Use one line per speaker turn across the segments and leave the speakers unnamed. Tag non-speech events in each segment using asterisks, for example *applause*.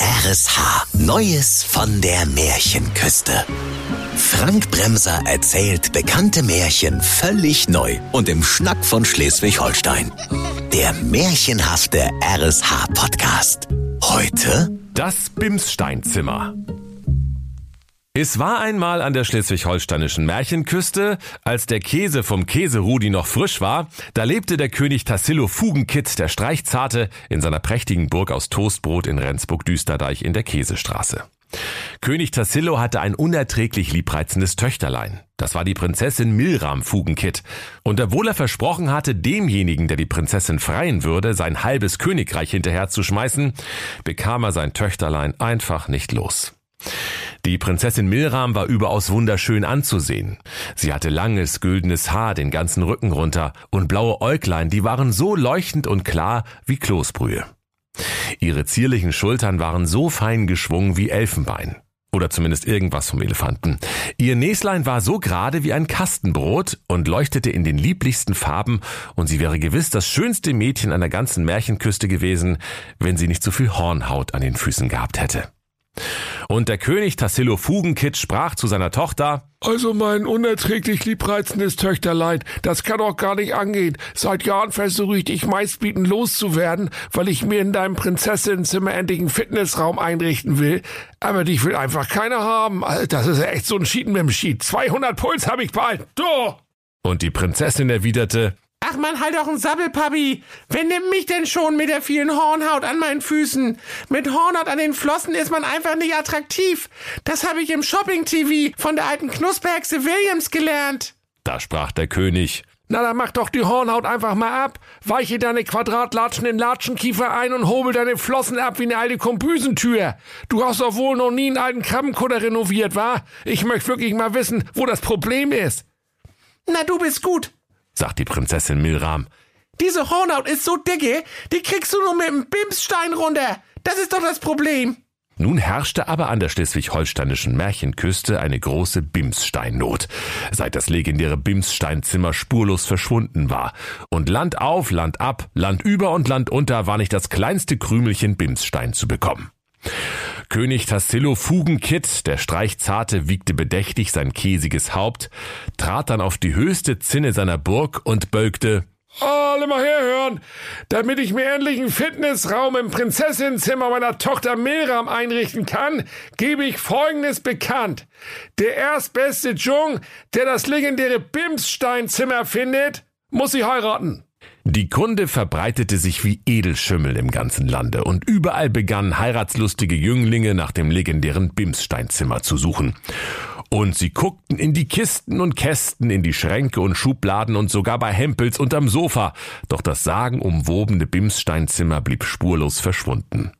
RSH. Neues von der Märchenküste. Frank Bremser erzählt bekannte Märchen völlig neu und im Schnack von Schleswig-Holstein. Der märchenhafte RSH-Podcast. Heute
Das Bimssteinzimmer. Es war einmal an der schleswig-holsteinischen Märchenküste, als der Käse vom Käserudi noch frisch war, da lebte der König Tassilo Fugenkitt, der Streichzarte, in seiner prächtigen Burg aus Toastbrot in Rendsburg-Düsterdeich in der Käsestraße. König Tassilo hatte ein unerträglich liebreizendes Töchterlein. Das war die Prinzessin Milram Fugenkitt. Und obwohl er versprochen hatte, demjenigen, der die Prinzessin freien würde, sein halbes Königreich hinterherzuschmeißen, bekam er sein Töchterlein einfach nicht los. Die Prinzessin Milram war überaus wunderschön anzusehen. Sie hatte langes, güldenes Haar den ganzen Rücken runter und blaue Äuglein, die waren so leuchtend und klar wie Kloßbrühe. Ihre zierlichen Schultern waren so fein geschwungen wie Elfenbein. Oder zumindest irgendwas vom Elefanten. Ihr Näslein war so gerade wie ein Kastenbrot und leuchtete in den lieblichsten Farben und sie wäre gewiss das schönste Mädchen an der ganzen Märchenküste gewesen, wenn sie nicht so viel Hornhaut an den Füßen gehabt hätte. Und der König Tassilo Fugenkit sprach zu seiner Tochter,
Also mein unerträglich liebreizendes Töchterlein, das kann doch gar nicht angehen. Seit Jahren versuche ich dich meistbieten loszuwerden, weil ich mir in deinem Prinzessinnenzimmer endlich einen Fitnessraum einrichten will. Aber dich will einfach keiner haben. Das ist ja echt so ein Schieden mit dem Schied. 200 Puls habe ich bald. Du!
und die Prinzessin erwiderte,
Ach man, halt doch ein Sabbel, Papi. Wer nimmt mich denn schon mit der vielen Hornhaut an meinen Füßen? Mit Hornhaut an den Flossen ist man einfach nicht attraktiv. Das habe ich im Shopping-TV von der alten Knusperhexe Williams gelernt.
da sprach der König,
Na, dann mach doch die Hornhaut einfach mal ab. Weiche deine Quadratlatschen in Latschenkiefer ein und hobel deine Flossen ab wie eine alte Kombüsentür. Du hast doch wohl noch nie einen alten Krabbenkutter renoviert, wa? Ich möchte wirklich mal wissen, wo das Problem ist.
Na, du bist gut.
Sagt die Prinzessin Milram.
Diese Hornhaut ist so dicke, die kriegst du nur mit dem Bimsstein runter. Das ist doch das Problem.
Nun herrschte aber an der schleswig-holsteinischen Märchenküste eine große Bimssteinnot, seit das legendäre Bimssteinzimmer spurlos verschwunden war. Und Land auf, Land ab, Land über und Land unter war nicht das kleinste Krümelchen Bimsstein zu bekommen. König Tassilo Fugenkitt, der Streichzarte, wiegte bedächtig sein käsiges Haupt, trat dann auf die höchste Zinne seiner Burg und bölkte
Alle mal herhören. Damit ich mir endlich einen Fitnessraum im Prinzessinnenzimmer meiner Tochter Milram einrichten kann, gebe ich Folgendes bekannt. Der erstbeste Jung, der das legendäre Bimssteinzimmer findet, muss sie heiraten.
Die Kunde verbreitete sich wie Edelschimmel im ganzen Lande und überall begannen heiratslustige Jünglinge nach dem legendären Bimssteinzimmer zu suchen. Und sie guckten in die Kisten und Kästen, in die Schränke und Schubladen und sogar bei Hempels unterm Sofa, doch das sagenumwobene Bimssteinzimmer blieb spurlos verschwunden.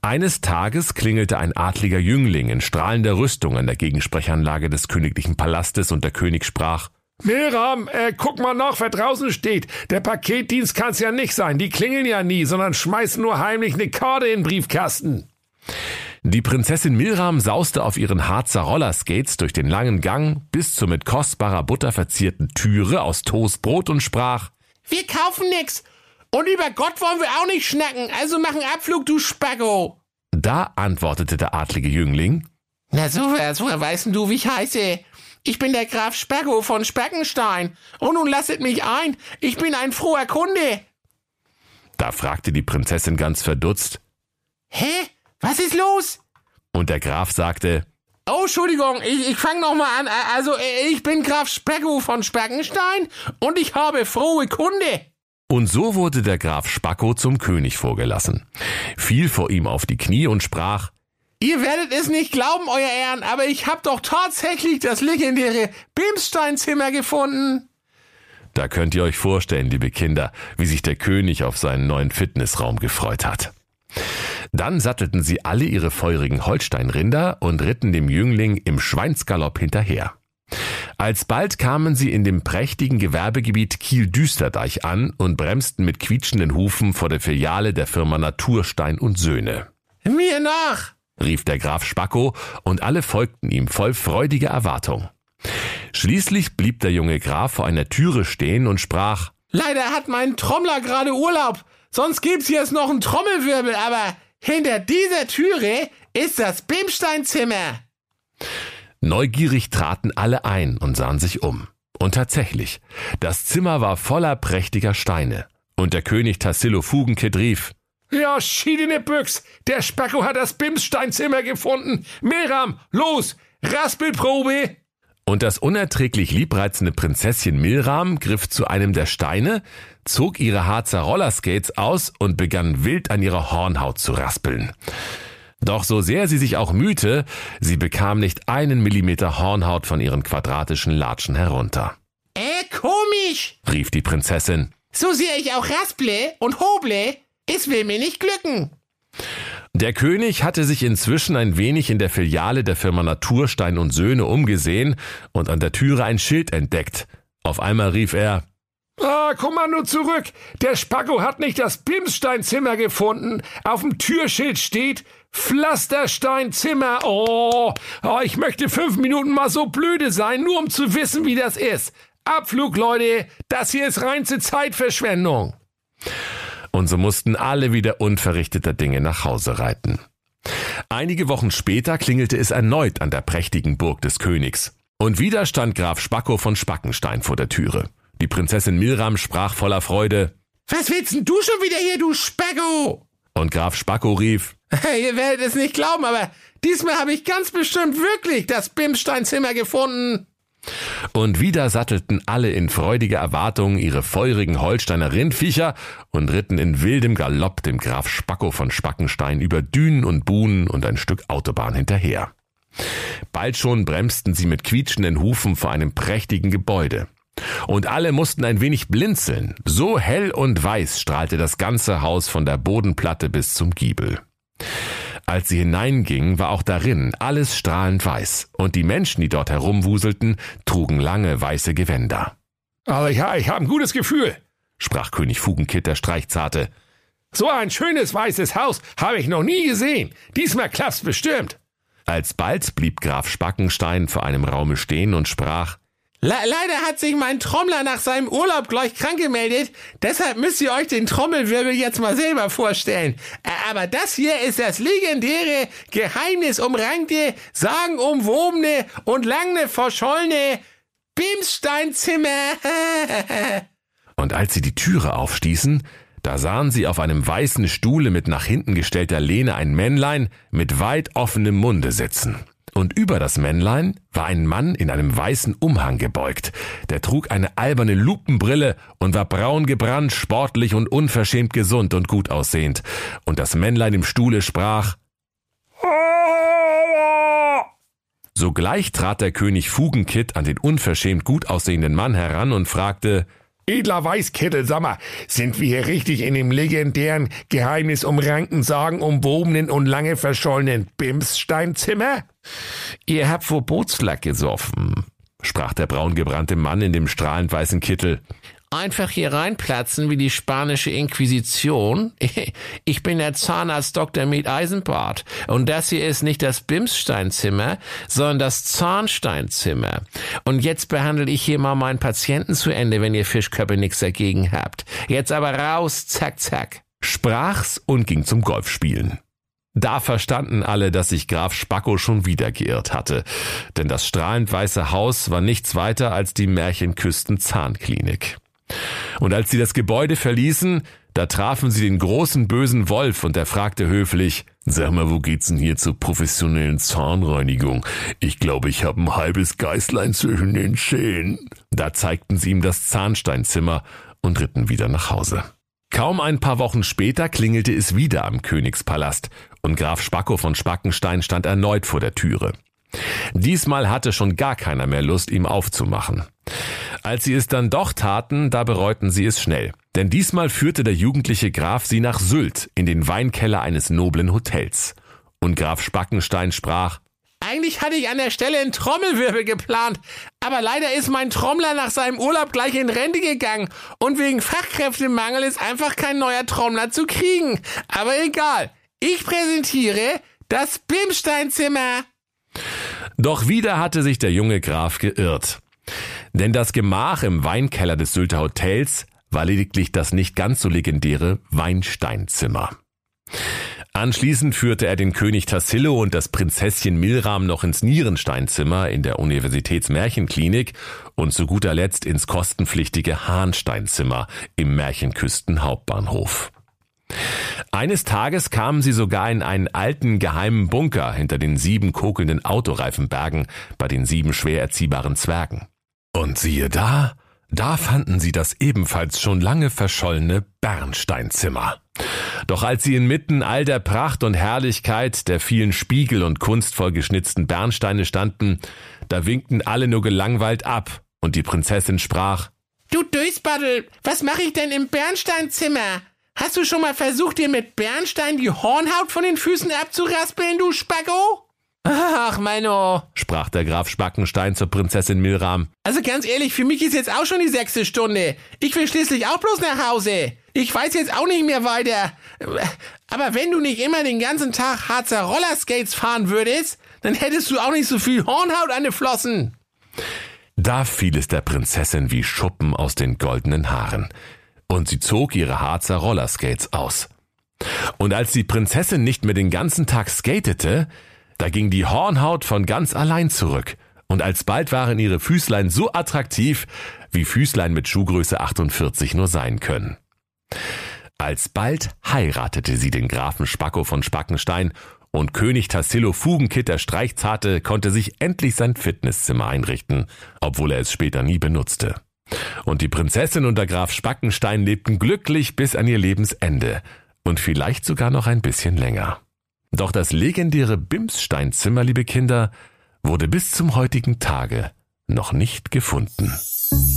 Eines Tages klingelte ein adliger Jüngling in strahlender Rüstung an der Gegensprechanlage des königlichen Palastes und der König sprach
Milram, äh, guck mal nach, wer draußen steht. Der Paketdienst kann's ja nicht sein. Die klingeln ja nie, sondern schmeißen nur heimlich eine Karte in den Briefkasten.
Die Prinzessin Milram sauste auf ihren Harzer Rollerskates durch den langen Gang bis zur mit kostbarer Butter verzierten Türe aus Toastbrot und sprach,
Wir kaufen nix. Und über Gott wollen wir auch nicht schnacken. Also mach einen Abflug, du Spacko.
da antwortete der adlige Jüngling,
Na sowas, woher weißt denn du, wie ich heiße? Ich bin der Graf Spacko von Spackenstein. Und nun lasset mich ein. Ich bin ein froher Kunde.
da fragte die Prinzessin ganz verdutzt,
Hä? Was ist los?
und der Graf sagte,
Oh, Entschuldigung, ich, ich fange nochmal an. Also, ich bin Graf Spacko von Spackenstein und ich habe frohe Kunde.
und so wurde der Graf Spacko zum König vorgelassen, fiel vor ihm auf die Knie und sprach,
Ihr werdet es nicht glauben, Euer Ehren, aber ich habe doch tatsächlich das legendäre Bimsteinzimmer gefunden.
da könnt ihr euch vorstellen, liebe Kinder, wie sich der König auf seinen neuen Fitnessraum gefreut hat. Dann sattelten sie alle ihre feurigen Holsteinrinder und ritten dem Jüngling im Schweinsgalopp hinterher. Alsbald kamen sie in dem prächtigen Gewerbegebiet Kiel-Düsterdeich an und bremsten mit quietschenden Hufen vor der Filiale der Firma Naturstein und Söhne.
Mir nach.
Rief der Graf Spacko, und alle folgten ihm voll freudiger Erwartung. Schließlich blieb der junge Graf vor einer Türe stehen und sprach,
Leider hat mein Trommler gerade Urlaub. Sonst gibt's jetzt noch einen Trommelwirbel, aber Hinter dieser Türe ist das Bimsteinzimmer.
Neugierig traten alle ein und sahen sich um. Und tatsächlich, das Zimmer war voller prächtiger Steine. Und der König Tassilo Fugenkit rief,
Ja, schiedene Büchs, der Spacko hat das Bimssteinzimmer gefunden. Miram, los, Raspelprobe.
Und das unerträglich liebreizende Prinzesschen Milram griff zu einem der Steine, zog ihre Harzer Rollerskates aus und begann wild an ihrer Hornhaut zu raspeln. Doch so sehr sie sich auch mühte, sie bekam nicht einen Millimeter Hornhaut von ihren quadratischen Latschen herunter.
Äh, komisch.
rief die Prinzessin.
So sehr ich auch rasple und hoble, es will mir nicht glücken.
Der König hatte sich inzwischen ein wenig in der Filiale der Firma Naturstein und Söhne umgesehen und an der Türe ein Schild entdeckt. Auf einmal rief er,
Ah, Kommando zurück. Der Spacko hat nicht das Bimssteinzimmer gefunden. Auf dem Türschild steht Pflastersteinzimmer. Oh, oh, ich möchte fünf Minuten mal so blöde sein, nur um zu wissen, wie das ist. Abflug, Leute. Das hier ist reinste Zeitverschwendung.
Und so mussten alle wieder unverrichteter Dinge nach Hause reiten. Einige Wochen später klingelte es erneut an der prächtigen Burg des Königs. Und wieder stand Graf Spacko von Spackenstein vor der Türe. Die Prinzessin Milram sprach voller Freude,
Was willst denn du schon wieder hier, du Specko?
und Graf Spacko rief, *laughs*
Ihr werdet es nicht glauben, aber diesmal habe ich ganz bestimmt wirklich das Bimsteinzimmer gefunden.
Und wieder sattelten alle in freudiger Erwartung ihre feurigen Holsteiner Rindviecher und ritten in wildem Galopp dem Graf Spacko von Spackenstein über Dünen und Buhnen und ein Stück Autobahn hinterher. Bald schon bremsten sie mit quietschenden Hufen vor einem prächtigen Gebäude. Und alle mussten ein wenig blinzeln. So hell und weiß strahlte das ganze Haus von der Bodenplatte bis zum Giebel. Als sie hineingingen, war auch darin alles strahlend weiß, und die Menschen, die dort herumwuselten, trugen lange weiße Gewänder.
Aber ja, ich habe ein gutes Gefühl.
Sprach König Fugenkit der Streichzarte.
So ein schönes weißes Haus habe ich noch nie gesehen. Diesmal klappt's bestimmt.
Alsbald blieb Graf Spackenstein vor einem Raume stehen und sprach,
Le leider hat sich mein Trommler nach seinem Urlaub gleich krank gemeldet. Deshalb müsst ihr euch den Trommelwirbel jetzt mal selber vorstellen. Aber das hier ist das legendäre, geheimnisumrankte, sagenumwobene und lange verschollene Bimsteinzimmer. *laughs*
Und als sie die Türe aufstießen, da sahen sie auf einem weißen Stuhle mit nach hinten gestellter Lehne ein Männlein mit weit offenem Munde sitzen. Und über das Männlein war ein Mann in einem weißen Umhang gebeugt. Der trug eine alberne Lupenbrille und war braun gebrannt, sportlich und unverschämt gesund und gut aussehend. Und das Männlein im Stuhle sprach, Sogleich trat der König Fugenkit an den unverschämt gut aussehenden Mann heran und fragte,
Edler Weißkittel, sag mal, sind wir hier richtig in dem legendären, geheimnisumrankten, sagenumwobenen und lange verschollenen Bimssteinzimmer?
Ihr habt vor Bootslack gesoffen, sprach der braungebrannte Mann in dem strahlend weißen Kittel.
Einfach hier reinplatzen wie die spanische Inquisition. *laughs* Ich bin der Zahnarzt Dr. Med Eisenbart. Und das hier ist nicht das Bimssteinzimmer, sondern das Zahnsteinzimmer. Und jetzt behandle ich hier mal meinen Patienten zu Ende, wenn ihr Fischköppe nichts dagegen habt. Jetzt aber raus, zack, zack.
sprach's und ging zum Golfspielen. Da verstanden alle, dass sich Graf Spacko schon wieder geirrt hatte, denn das strahlend weiße Haus war nichts weiter als die Märchenküsten Zahnklinik. Und als sie das Gebäude verließen, da trafen sie den großen bösen Wolf und er fragte höflich, Sag mal, wo geht's denn hier zur professionellen Zahnreinigung? Ich glaube, ich habe ein halbes Geißlein zwischen den Schälen. Da zeigten sie ihm das Zahnsteinzimmer und ritten wieder nach Hause. Kaum ein paar Wochen später klingelte es wieder am Königspalast und Graf Spacko von Spackenstein stand erneut vor der Türe. Diesmal hatte schon gar keiner mehr Lust, ihm aufzumachen. Als sie es dann doch taten, da bereuten sie es schnell. Denn diesmal führte der jugendliche Graf sie nach Sylt in den Weinkeller eines noblen Hotels. Und Graf Spackenstein sprach,
Eigentlich hatte ich an der Stelle einen Trommelwirbel geplant, aber leider ist mein Trommler nach seinem Urlaub gleich in Rente gegangen und wegen Fachkräftemangel ist einfach kein neuer Trommler zu kriegen. Aber egal, ich präsentiere das Bimsteinzimmer.
Doch wieder hatte sich der junge Graf geirrt. Denn das Gemach im Weinkeller des Sylter Hotels war lediglich das nicht ganz so legendäre Weinsteinzimmer. Anschließend führte er den König Tassilo und das Prinzesschen Milram noch ins Nierensteinzimmer in der Universitätsmärchenklinik und zu guter Letzt ins kostenpflichtige Hahnsteinzimmer im Märchenküsten-Hauptbahnhof. Eines Tages kamen sie sogar in einen alten geheimen Bunker hinter den sieben kokelnden Autoreifenbergen bei den sieben schwer erziehbaren Zwergen. Und siehe da, da fanden sie das ebenfalls schon lange verschollene Bernsteinzimmer. Doch als sie inmitten all der Pracht und Herrlichkeit der vielen Spiegel und kunstvoll geschnitzten Bernsteine standen, da winkten alle nur gelangweilt ab, und die Prinzessin sprach
Du Dösbaddel, was mache ich denn im Bernsteinzimmer? Hast du schon mal versucht, dir mit Bernstein die Hornhaut von den Füßen abzuraspeln, du Spacko?
Ach, Menno,
sprach der Graf Spackenstein zur Prinzessin Milram.
Also ganz ehrlich, für mich ist jetzt auch schon die sechste Stunde. Ich will schließlich auch bloß nach Hause. Ich weiß jetzt auch nicht mehr weiter. Aber wenn du nicht immer den ganzen Tag Harzer Rollerskates fahren würdest, dann hättest du auch nicht so viel Hornhaut an den Flossen.
Da fiel es der Prinzessin wie Schuppen aus den goldenen Haaren. Und sie zog ihre Harzer Rollerskates aus. Und als die Prinzessin nicht mehr den ganzen Tag skatete, da ging die Hornhaut von ganz allein zurück, und alsbald waren ihre Füßlein so attraktiv, wie Füßlein mit Schuhgröße 48 nur sein können. Alsbald heiratete sie den Grafen Spacko von Spackenstein und König Tassilo Fugenkit der Streichzarte konnte sich endlich sein Fitnesszimmer einrichten, obwohl er es später nie benutzte. Und die Prinzessin und der Graf Spackenstein lebten glücklich bis an ihr Lebensende und vielleicht sogar noch ein bisschen länger. Doch das legendäre Bimssteinzimmer, liebe Kinder, wurde bis zum heutigen Tage noch nicht gefunden.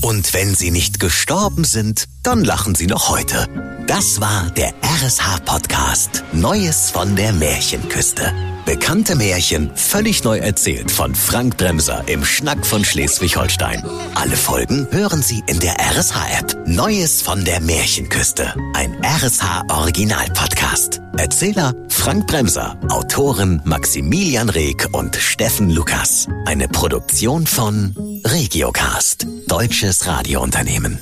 Und wenn sie nicht gestorben sind, dann lachen sie noch heute. Das war der RSH-Podcast Neues von der Märchenküste. Bekannte Märchen völlig neu erzählt von Frank Bremser im Schnack von Schleswig-Holstein. Alle Folgen hören Sie in der RSH-App. Neues von der Märchenküste. Ein RSH-Original-Podcast. Erzähler Frank Bremser. Autoren Maximilian Reg und Steffen Lukas. Eine Produktion von Regiocast. Deutsches Radiounternehmen.